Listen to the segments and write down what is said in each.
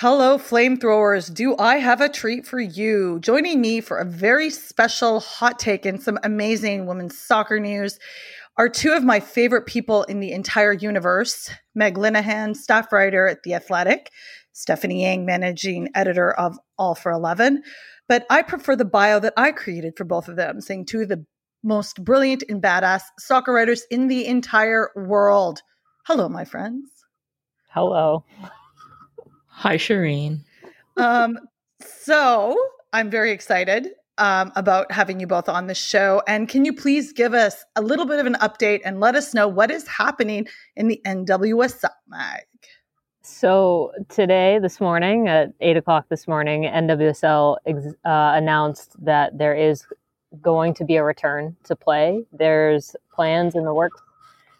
Hello, flamethrowers. Do I have a treat for you? Joining me for a very special hot take and some amazing women's soccer news are two of my favorite people in the entire universe Meg Linehan, staff writer at The Athletic, Stephanie Yang, managing editor of All for 11. But I prefer the bio that I created for both of them, saying two of the most brilliant and badass soccer writers in the entire world. Hello, my friends. Hello. Hi, Shireen. Um, so I'm very excited um, about having you both on the show. And can you please give us a little bit of an update and let us know what is happening in the NWSL Meg? So today, this morning at eight o'clock this morning, NWSL ex- uh, announced that there is going to be a return to play. There's plans in the works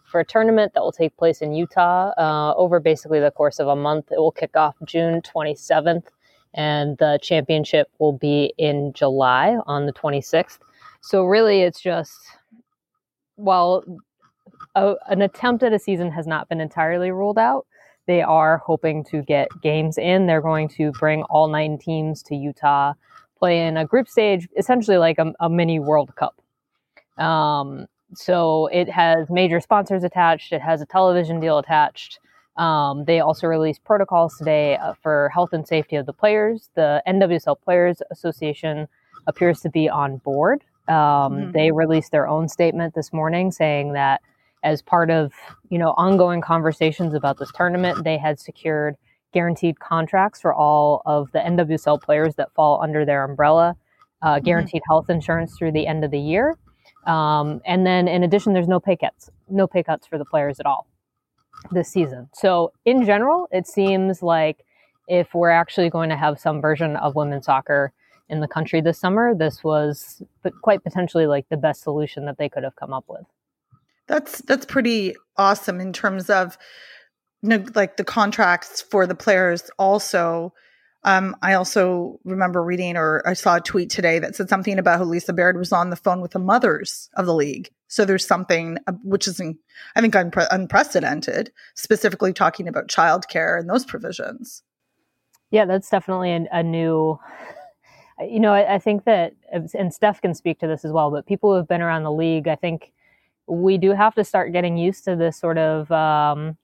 for a tournament that will take place in Utah uh, over basically the course of a month. It will kick off June 27th, and the championship will be in July on the 26th. So, really, it's just while a, an attempt at a season has not been entirely ruled out, they are hoping to get games in. They're going to bring all nine teams to Utah, play in a group stage, essentially like a, a mini World Cup. Um, so it has major sponsors attached. It has a television deal attached. Um, they also released protocols today uh, for health and safety of the players. The NWSL Players Association appears to be on board. Um, mm-hmm. They released their own statement this morning saying that as part of you know ongoing conversations about this tournament, they had secured guaranteed contracts for all of the NWSL players that fall under their umbrella, uh, mm-hmm. guaranteed mm-hmm. health insurance through the end of the year, um, and then in addition, there's no pay cuts, no pay cuts for the players at all this season. So in general, it seems like if we're actually going to have some version of women's soccer in the country this summer, this was quite potentially like the best solution that they could have come up with. That's that's pretty awesome in terms of like the contracts for the players also um, I also remember reading or I saw a tweet today that said something about how Lisa Baird was on the phone with the mothers of the league. So there's something uh, which is, I think, unpre- unprecedented, specifically talking about childcare and those provisions. Yeah, that's definitely a, a new. You know, I, I, think that, and Steph can speak to this as well. But people who have been around the league, I think we do have to start getting used to this sort of um,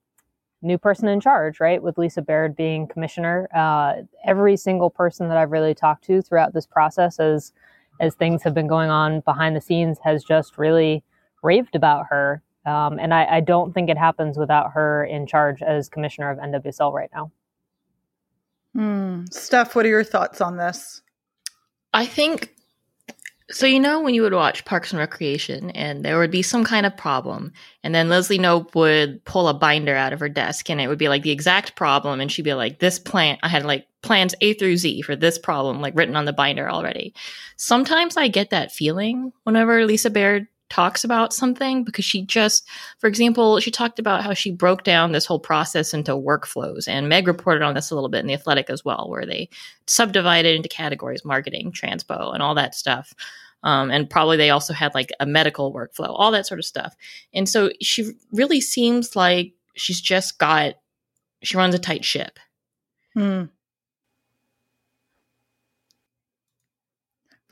new person in charge, right? With Lisa Baird being commissioner, uh, every single person that I've really talked to throughout this process, as as things have been going on behind the scenes, has just really raved about her. Um, and I, I, don't think it happens without her in charge as commissioner of NWSL right now. Mm. Steph, what are your thoughts on this? I think so you know when you would watch Parks and Recreation and there would be some kind of problem and then Leslie Knope would pull a binder out of her desk and it would be like the exact problem and she'd be like this plant I had like plans A through Z for this problem like written on the binder already. Sometimes I get that feeling whenever Lisa Baird talks about something because she just for example she talked about how she broke down this whole process into workflows and meg reported on this a little bit in the athletic as well where they subdivided into categories marketing transpo and all that stuff. Um, and probably they also had like a medical workflow all that sort of stuff. And so she really seems like she's just got she runs a tight ship. Hmm.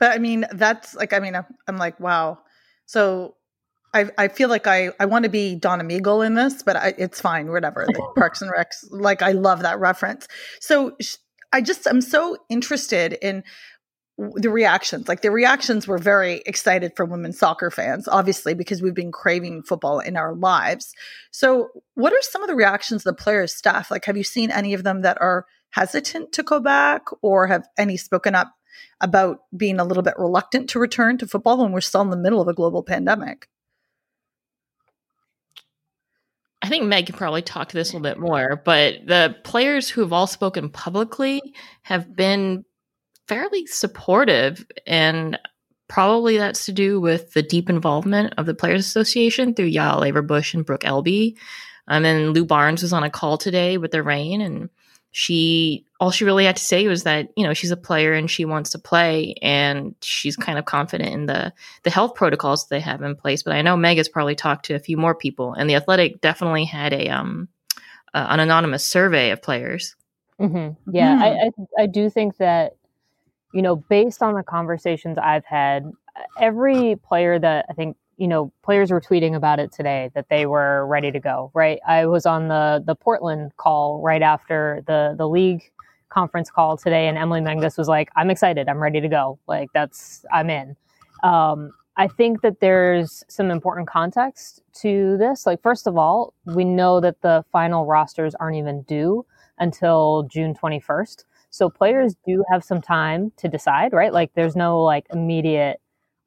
but i mean that's like i mean i'm, I'm like wow so I, I feel like I, I want to be Donna Meagle in this, but I, it's fine, whatever. The Parks and Recs, like I love that reference. So I just I'm so interested in the reactions. Like the reactions were very excited for women's soccer fans, obviously because we've been craving football in our lives. So what are some of the reactions of the players, staff? Like, have you seen any of them that are hesitant to go back, or have any spoken up about being a little bit reluctant to return to football when we're still in the middle of a global pandemic? I think Meg can probably talk to this a little bit more, but the players who have all spoken publicly have been fairly supportive and probably that's to do with the deep involvement of the Players Association through Yael Averbuch and Brooke Elby. Um, and Lu Barnes was on a call today with the Reign, and she all she really had to say was that you know she's a player and she wants to play, and she's kind of confident in the the health protocols they have in place. But I know Meg has probably talked to a few more people, and the Athletic definitely had a um uh, an anonymous survey of players. Mm-hmm. Yeah. I, I I do think that you know based on the conversations I've had, every player that I think you know players were tweeting about it today that they were ready to go. Right, I was on the the Portland call right after the the league conference call today, and Emily Menges was like, "I'm excited, I'm ready to go. Like that's I'm in." Um, I think that there's some important context to this. Like, first of all, we know that the final rosters aren't even due until June 21st. So players do have some time to decide, right? Like there's no like immediate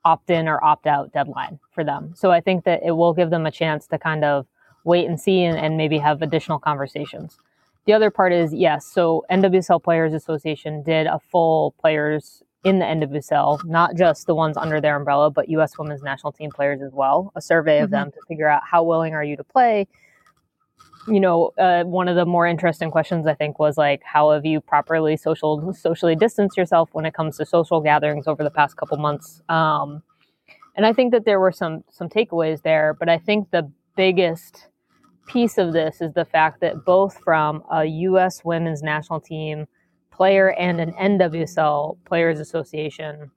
opt in or opt out deadline for them. So I think that it will give them a chance to kind of wait and see and, and maybe have additional conversations. The other part is yes, so NWSL Players Association did a full players in the NWSL, not just the ones under their umbrella, but US women's national team players as well, a survey of Mhm. them to figure out how willing are you to play you know, uh, one of the more interesting questions I think was like, how have you properly social socially distanced yourself when it comes to social gatherings over the past couple months? Um, and I think that there were some some takeaways there, but I think the biggest piece of this is the fact that both from a U.S. Women's National Team player and an NWSL Players Association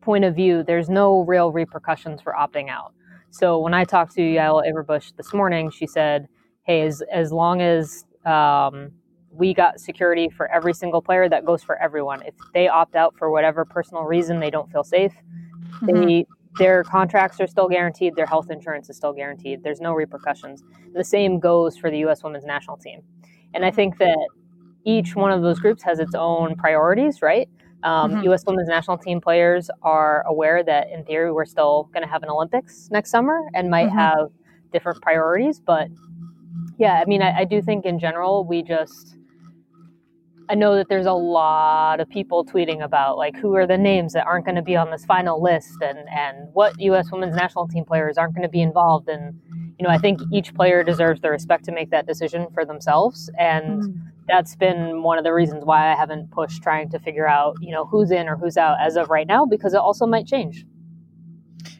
point of view, there's no real repercussions for opting out. So when I talked to Yael Averbuch this morning, she said, "Hey, as as long as um, we got security for every single player, that goes for everyone. If they opt out for whatever personal reason, they don't feel safe. Mhm. They their contracts are still guaranteed. Their health insurance is still guaranteed. There's no repercussions. The same goes for the U.S. Women's National Team. And I think that each one of those groups has its own priorities, right? Um, Mhm. U.S. Women's National Team players are aware that, in theory, we're still going to have an Olympics next summer and might Mhm. have different priorities. But yeah, I mean, I, I do think in general, we just. I know that there's a lot of people tweeting about like who are the names that aren't going to be on this final list and and what US women's national team players aren't going to be involved and you know I think each player deserves the respect to make that decision for themselves and Mhm. that's been one of the reasons why I haven't pushed trying to figure out you know who's in or who's out as of right now because it also might change.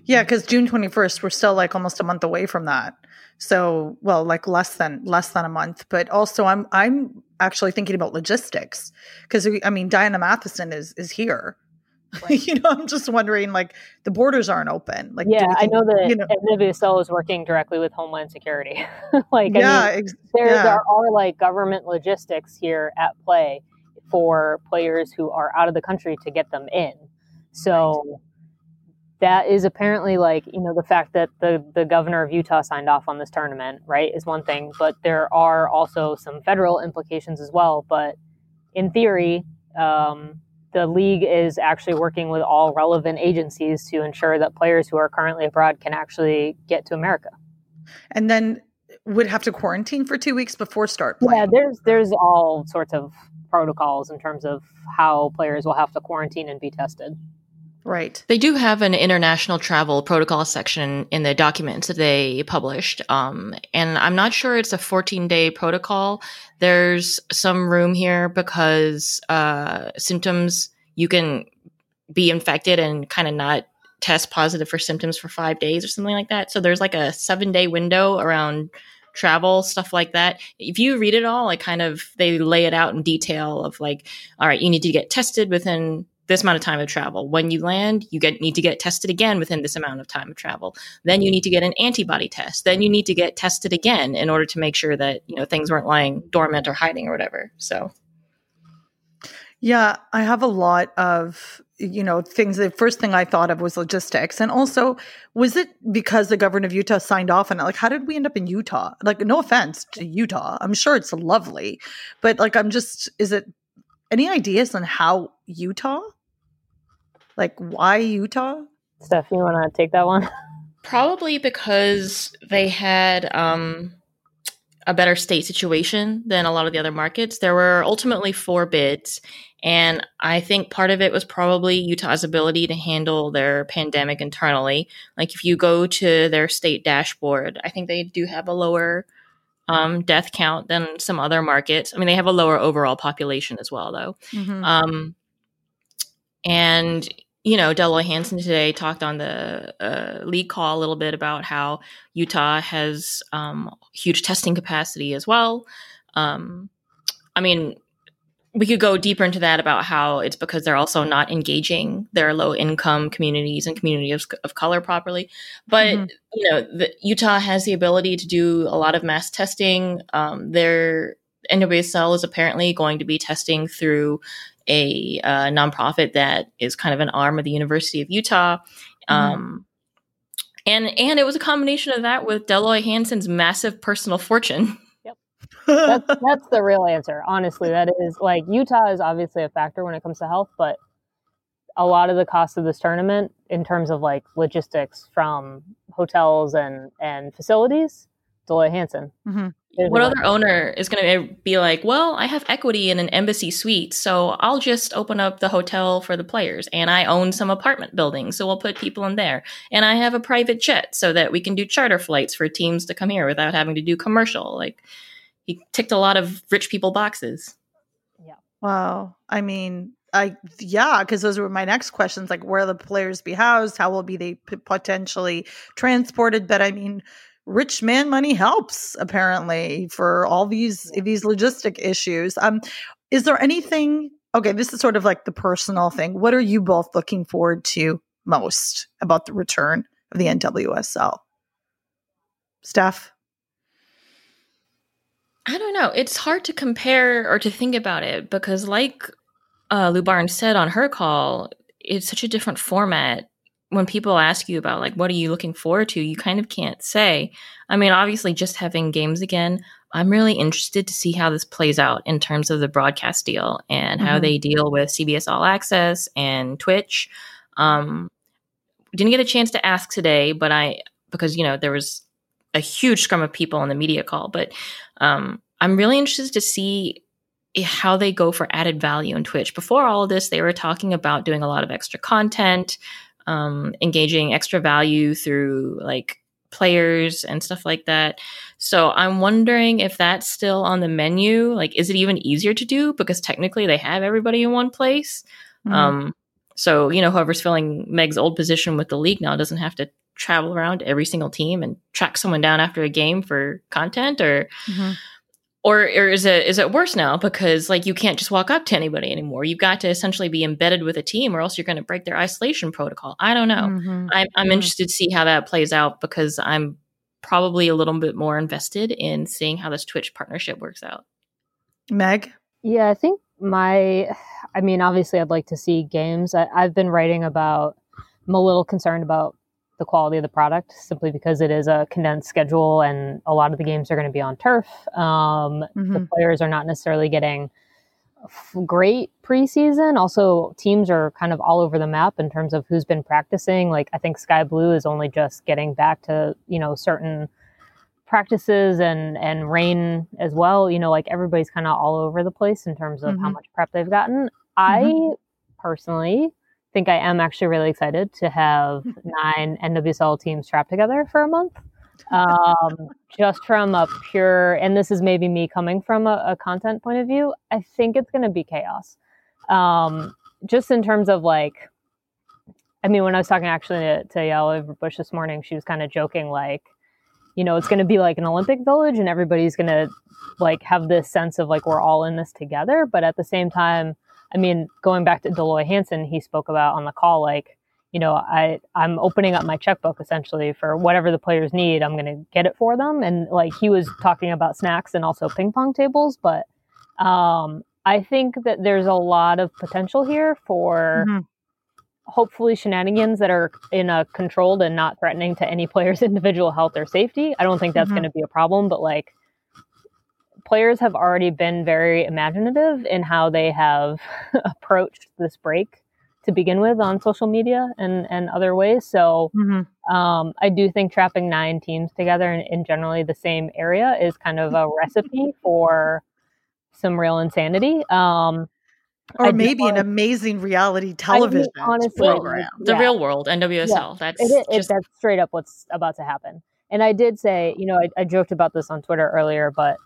Yeah, because June twenty first, we're still like almost a month away from that. So, well, like less than less than a month. But also, I'm I'm actually thinking about logistics because I mean, Diana Matheson is is here. you know, I'm just wondering, like the borders aren't open. Like, Yeah, we I know that you know- NWSL is working directly with Homeland Security. like yeah, I mean, ex- there yeah. there are like government logistics here at play for players who are out of the country to get them in. So that is apparently like you know the fact that the the governor of Utah signed off on this tournament, right, is one thing, but there are also some federal implications as well. But in theory, um, the league is actually working with all relevant agencies to ensure that players who are currently abroad can actually get to America. and then would have to quarantine for two weeks before start playing. Yeah, there's there's all sorts of protocols in terms of how players will have to quarantine and be tested. Right. They do have an international travel protocol section in the documents that they published. Um, and I'm not sure it's a 14 day protocol. There's some room here because uh, symptoms, you can be infected and kind of not test positive for symptoms for five days or something like that. So there's like a seven day window around travel, stuff like that. If you read it all, like kind of they lay it out in detail of like, all right, you need to get tested within this amount of time of travel. When you land, you get need to get tested again within this amount of time of travel. Then you need to get an antibody test. Then you need to get tested again in order to make sure that you know things weren't lying dormant or hiding or whatever. So Yeah, I have a lot of you know things the first thing i thought of was logistics and also was it because the governor of utah signed off on it like how did we end up in utah like no offense to utah i'm sure it's lovely but like i'm just is it any ideas on how utah like why utah Steph, you want to take that one? Probably because they had um, a better state situation than a lot of the other markets. There were ultimately four bids, and I think part of it was probably Utah's ability to handle their pandemic internally. Like if you go to their state dashboard, I think they do have a lower um, death count than some other markets. I mean, they have a lower overall population as well, though. Mhm. Um, and you know, Dell Loy Hansen today talked on the uh, league call a little bit about how Utah has um, huge testing capacity as well. Um, I mean, we could go deeper into that about how it's because they're also not engaging their low income communities and communities of, of color properly. But Mhm. you know, the, Utah has the ability to do a lot of mass testing. Um, their NWSL is apparently going to be testing through a uh, nonprofit that is kind of an arm of the University of Utah. Um, and and it was a combination of that with Dell Loy Hansen's massive personal fortune. that's that's the real answer. Honestly, that is like Utah is obviously a factor when it comes to health, but a lot of the cost of this tournament in terms of like logistics from hotels and and facilities, Dell Loy Hansen. Mhm. What other owner is going to be like, well, I have equity in an embassy suite, so I'll just open up the hotel for the players, and I own some apartment buildings, so we'll put people in there, and I have a private jet so that we can do charter flights for teams to come here without having to do commercial. Like he ticked a lot of rich people boxes. Yeah. Wow. I mean, I yeah, because those were my next questions. Like, where will the players be housed? How will be they p- potentially transported? But I mean, rich man money helps apparently for all these these logistic issues. Um, is there anything? Okay, this is sort of like the personal thing. What are you both looking forward to most about the return of the NWSL? Steph. I don't know. It's hard to compare or to think about it because, like uh, Lu Barnes said on her call, it's such a different format. When people ask you about like what are you looking forward to, you kind of can't say. I mean, obviously, just having games again. I'm really interested to see how this plays out in terms of the broadcast deal and how Mhm. they deal with CBS All Access and Twitch. Um, didn't get a chance to ask today, but I because you know there was a huge scrum of people on the media call, but um, I'm really interested to see how they go for added value on Twitch. Before all of this, they were talking about doing a lot of extra content, um, engaging extra value through like players and stuff like that. So I'm wondering if that's still on the menu. Like, is it even easier to do because technically they have everybody in one place? Mhm. Um, so you know, whoever's filling Meg's old position with the league now doesn't have to travel around every single team and track someone down after a game for content, or Mhm. or or is it is it worse now because like you can't just walk up to anybody anymore? You've got to essentially be embedded with a team, or else you're going to break their isolation protocol. I don't know. Mhm. I'm I'm Mhm. interested to see how that plays out because I'm probably a little bit more invested in seeing how this Twitch partnership works out. Meg. Yeah, I think my, I mean, obviously, I'd like to see games. I, I've been writing about, I'm a little concerned about the quality of the product simply because it is a condensed schedule and a lot of the games are going to be on turf. Um, The Mhm. players are not necessarily getting f- great preseason. Also, teams are kind of all over the map in terms of who's been practicing. Like, I think Sky Blue is only just getting back to, you know, certain practices and and Reign as well you know like everybody's kind of all over the place in terms of how Mhm. much prep they've gotten i personally think i am actually really excited to have nine nwsl teams trapped together for a month. Um, just from a pure and this is maybe me coming from a, a content point of view i think it's going to be chaos. Um, just in terms of like i mean when i was talking actually to, to Yael Averbuch this morning she was kind of joking like you know it's going to be like an olympic village and everybody's going to like have this sense of like we're all in this together. But at the same time i mean going back to Dell Loy Hansen he spoke about on the call like you know i i'm opening up my checkbook essentially for whatever the players need i'm going to get it for them and like he was talking about snacks and also ping pong tables but um i think that there's a lot of potential here for Mhm. hopefully shenanigans that are in a controlled and not threatening to any player's individual health or safety. I don't think that's Mhm. going to be a problem, but like players have already been very imaginative in how they have approached this break to begin with on social media and, and other ways. So um, I do think trapping nine teams together in, in generally the same area is kind of a recipe for some real insanity. Um, Or I maybe an wanna- amazing reality television honestly, program. The real world, NWSL. That's it, is- it, just that's straight up what's about to happen. And I did say, you know, I, I joked about this on Twitter earlier, but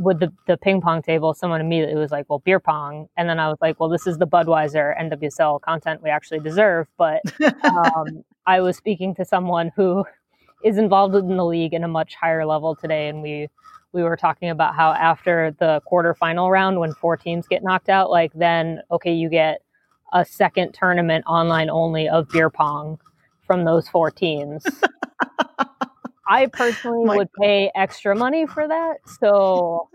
with the, the ping pong table, someone immediately was like, well, beer pong. And then I was like, well, this is the Budweiser NWSL content we actually deserve. But um, I was speaking to someone who is involved in the league in a much higher level today. And we, we were talking about how after the quarterfinal round, when four teams get knocked out, like then, okay, you get a second tournament online only of beer pong from those four teams. I personally My would pay extra money for that. So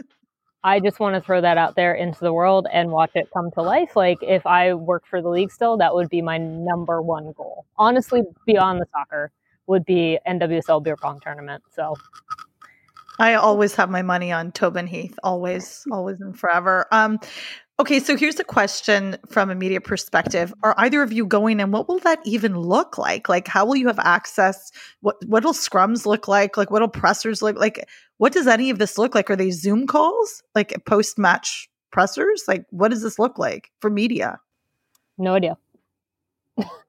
I just want to throw that out there into the world and watch it come to life. Like if I work for the league still, that would be my number one goal. Honestly, beyond the soccer would be NWSL beer pong tournament. So I always have my money on Tobin Heath, always, always and forever. Um, okay, so here's a question from a media perspective: Are either of you going, and what will that even look like? Like, how will you have access? What what'll scrums look like? Like, what'll pressers look like? What does any of this look like? Are they Zoom calls, like post match pressers? Like, what does this look like for media? no idea.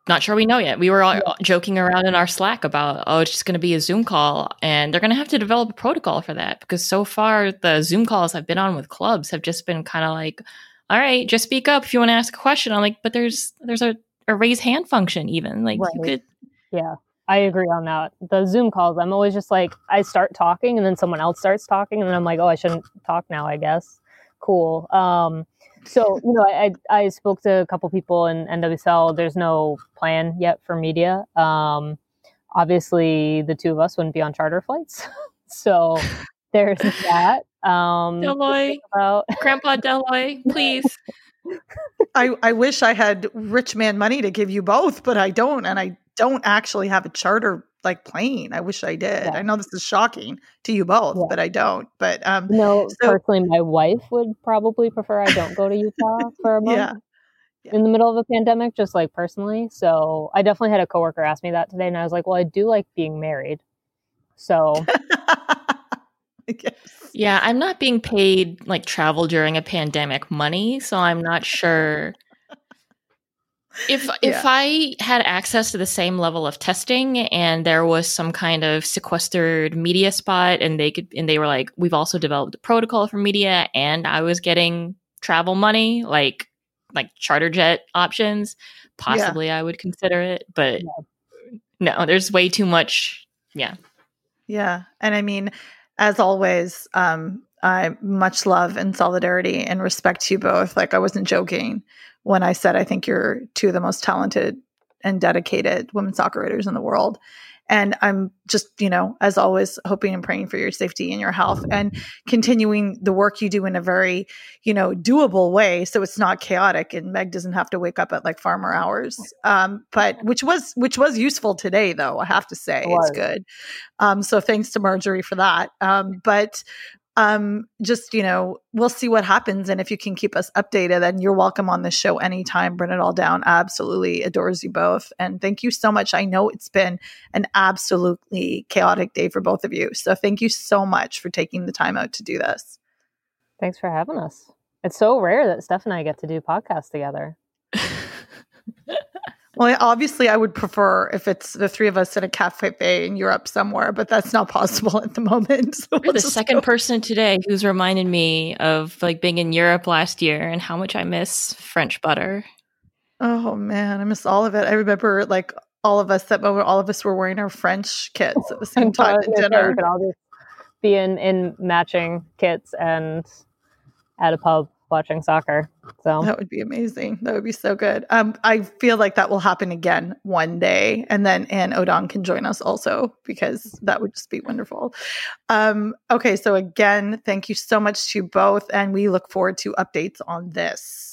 not sure we know yet. We were all joking around in our Slack about, oh, it's just going to be a Zoom call, and they're going to have to develop a protocol for that because so far the Zoom calls I've been on with clubs have just been kind of like, all right, just speak up if you want to ask a question. I'm like, but there's there's a, a raise hand function even like you could. Yeah, I agree on that. The Zoom calls, I'm always just like, I start talking and then someone else starts talking, and then I'm like, oh, I shouldn't talk now, I guess. Cool. Um, so, you know, I, I, I spoke to a couple people in NWSL. There's no plan yet for media. Um, obviously, the two of us wouldn't be on charter flights. so there's that. Um, Dell Loy, about, Grandpa Dell Loy, please. I I wish I had rich man money to give you both, but I don't, and I don't actually have a charter like plane. I wish I did. Yeah. I know this is shocking to you both, Yeah. but I don't. But um, no, So- personally, my wife would probably prefer I don't go to Utah for a month. yeah. in the middle of a pandemic, just like personally. So I definitely had a coworker ask me that today, and I was like, "Well, I do like being married." So yes. Yeah, I'm not being paid like travel during a pandemic money, so I'm not sure if if Yeah. I had access to the same level of testing and there was some kind of sequestered media spot and they could and they were like, we've also developed a protocol for media and I was getting travel money, like like charter jet options, possibly I would consider it, but no, there's way too much. Yeah. Yeah. And I mean, as always, um, I much love and solidarity and respect to you both. Like I wasn't joking when I said I think you're two of the most talented and dedicated women soccer writers in the world. And I'm just, you know, as always, hoping and praying for your safety and your health and continuing the work you do in a very, you know, doable way. So it's not chaotic and Meg doesn't have to wake up at like farmer hours. Um, but which was, which was useful today though, I have to say It it's good. Um, so thanks to Marjorie for that. Um, but um, just, you know, we'll see what happens. And if you can keep us updated, then you're welcome on the show anytime. Burn It All Down. Absolutely adores you both. And thank you so much. I know it's been an absolutely chaotic day for both of you. So thank you so much for taking the time out to do this. thanks for having us. It's so rare that Steph and I get to do podcasts together. Well, obviously, I would prefer if it's the three of us in a cafe in Europe somewhere, but that's not possible at the moment. So You're we'll the second go- person today who's reminded me of like being in Europe last year and how much I miss French butter. Oh man, I miss all of it. I remember like all of us that moment, all of us were wearing our French kits at the same time at gonna dinner. we could all just be in in matching kits and at a pub watching soccer. So That would be amazing. That would be so good. Um, I feel like that will happen again one day, and then Anne Odon can join us also because that would just be wonderful. Um, okay, so again, thank you so much to both, and we look forward to updates on this.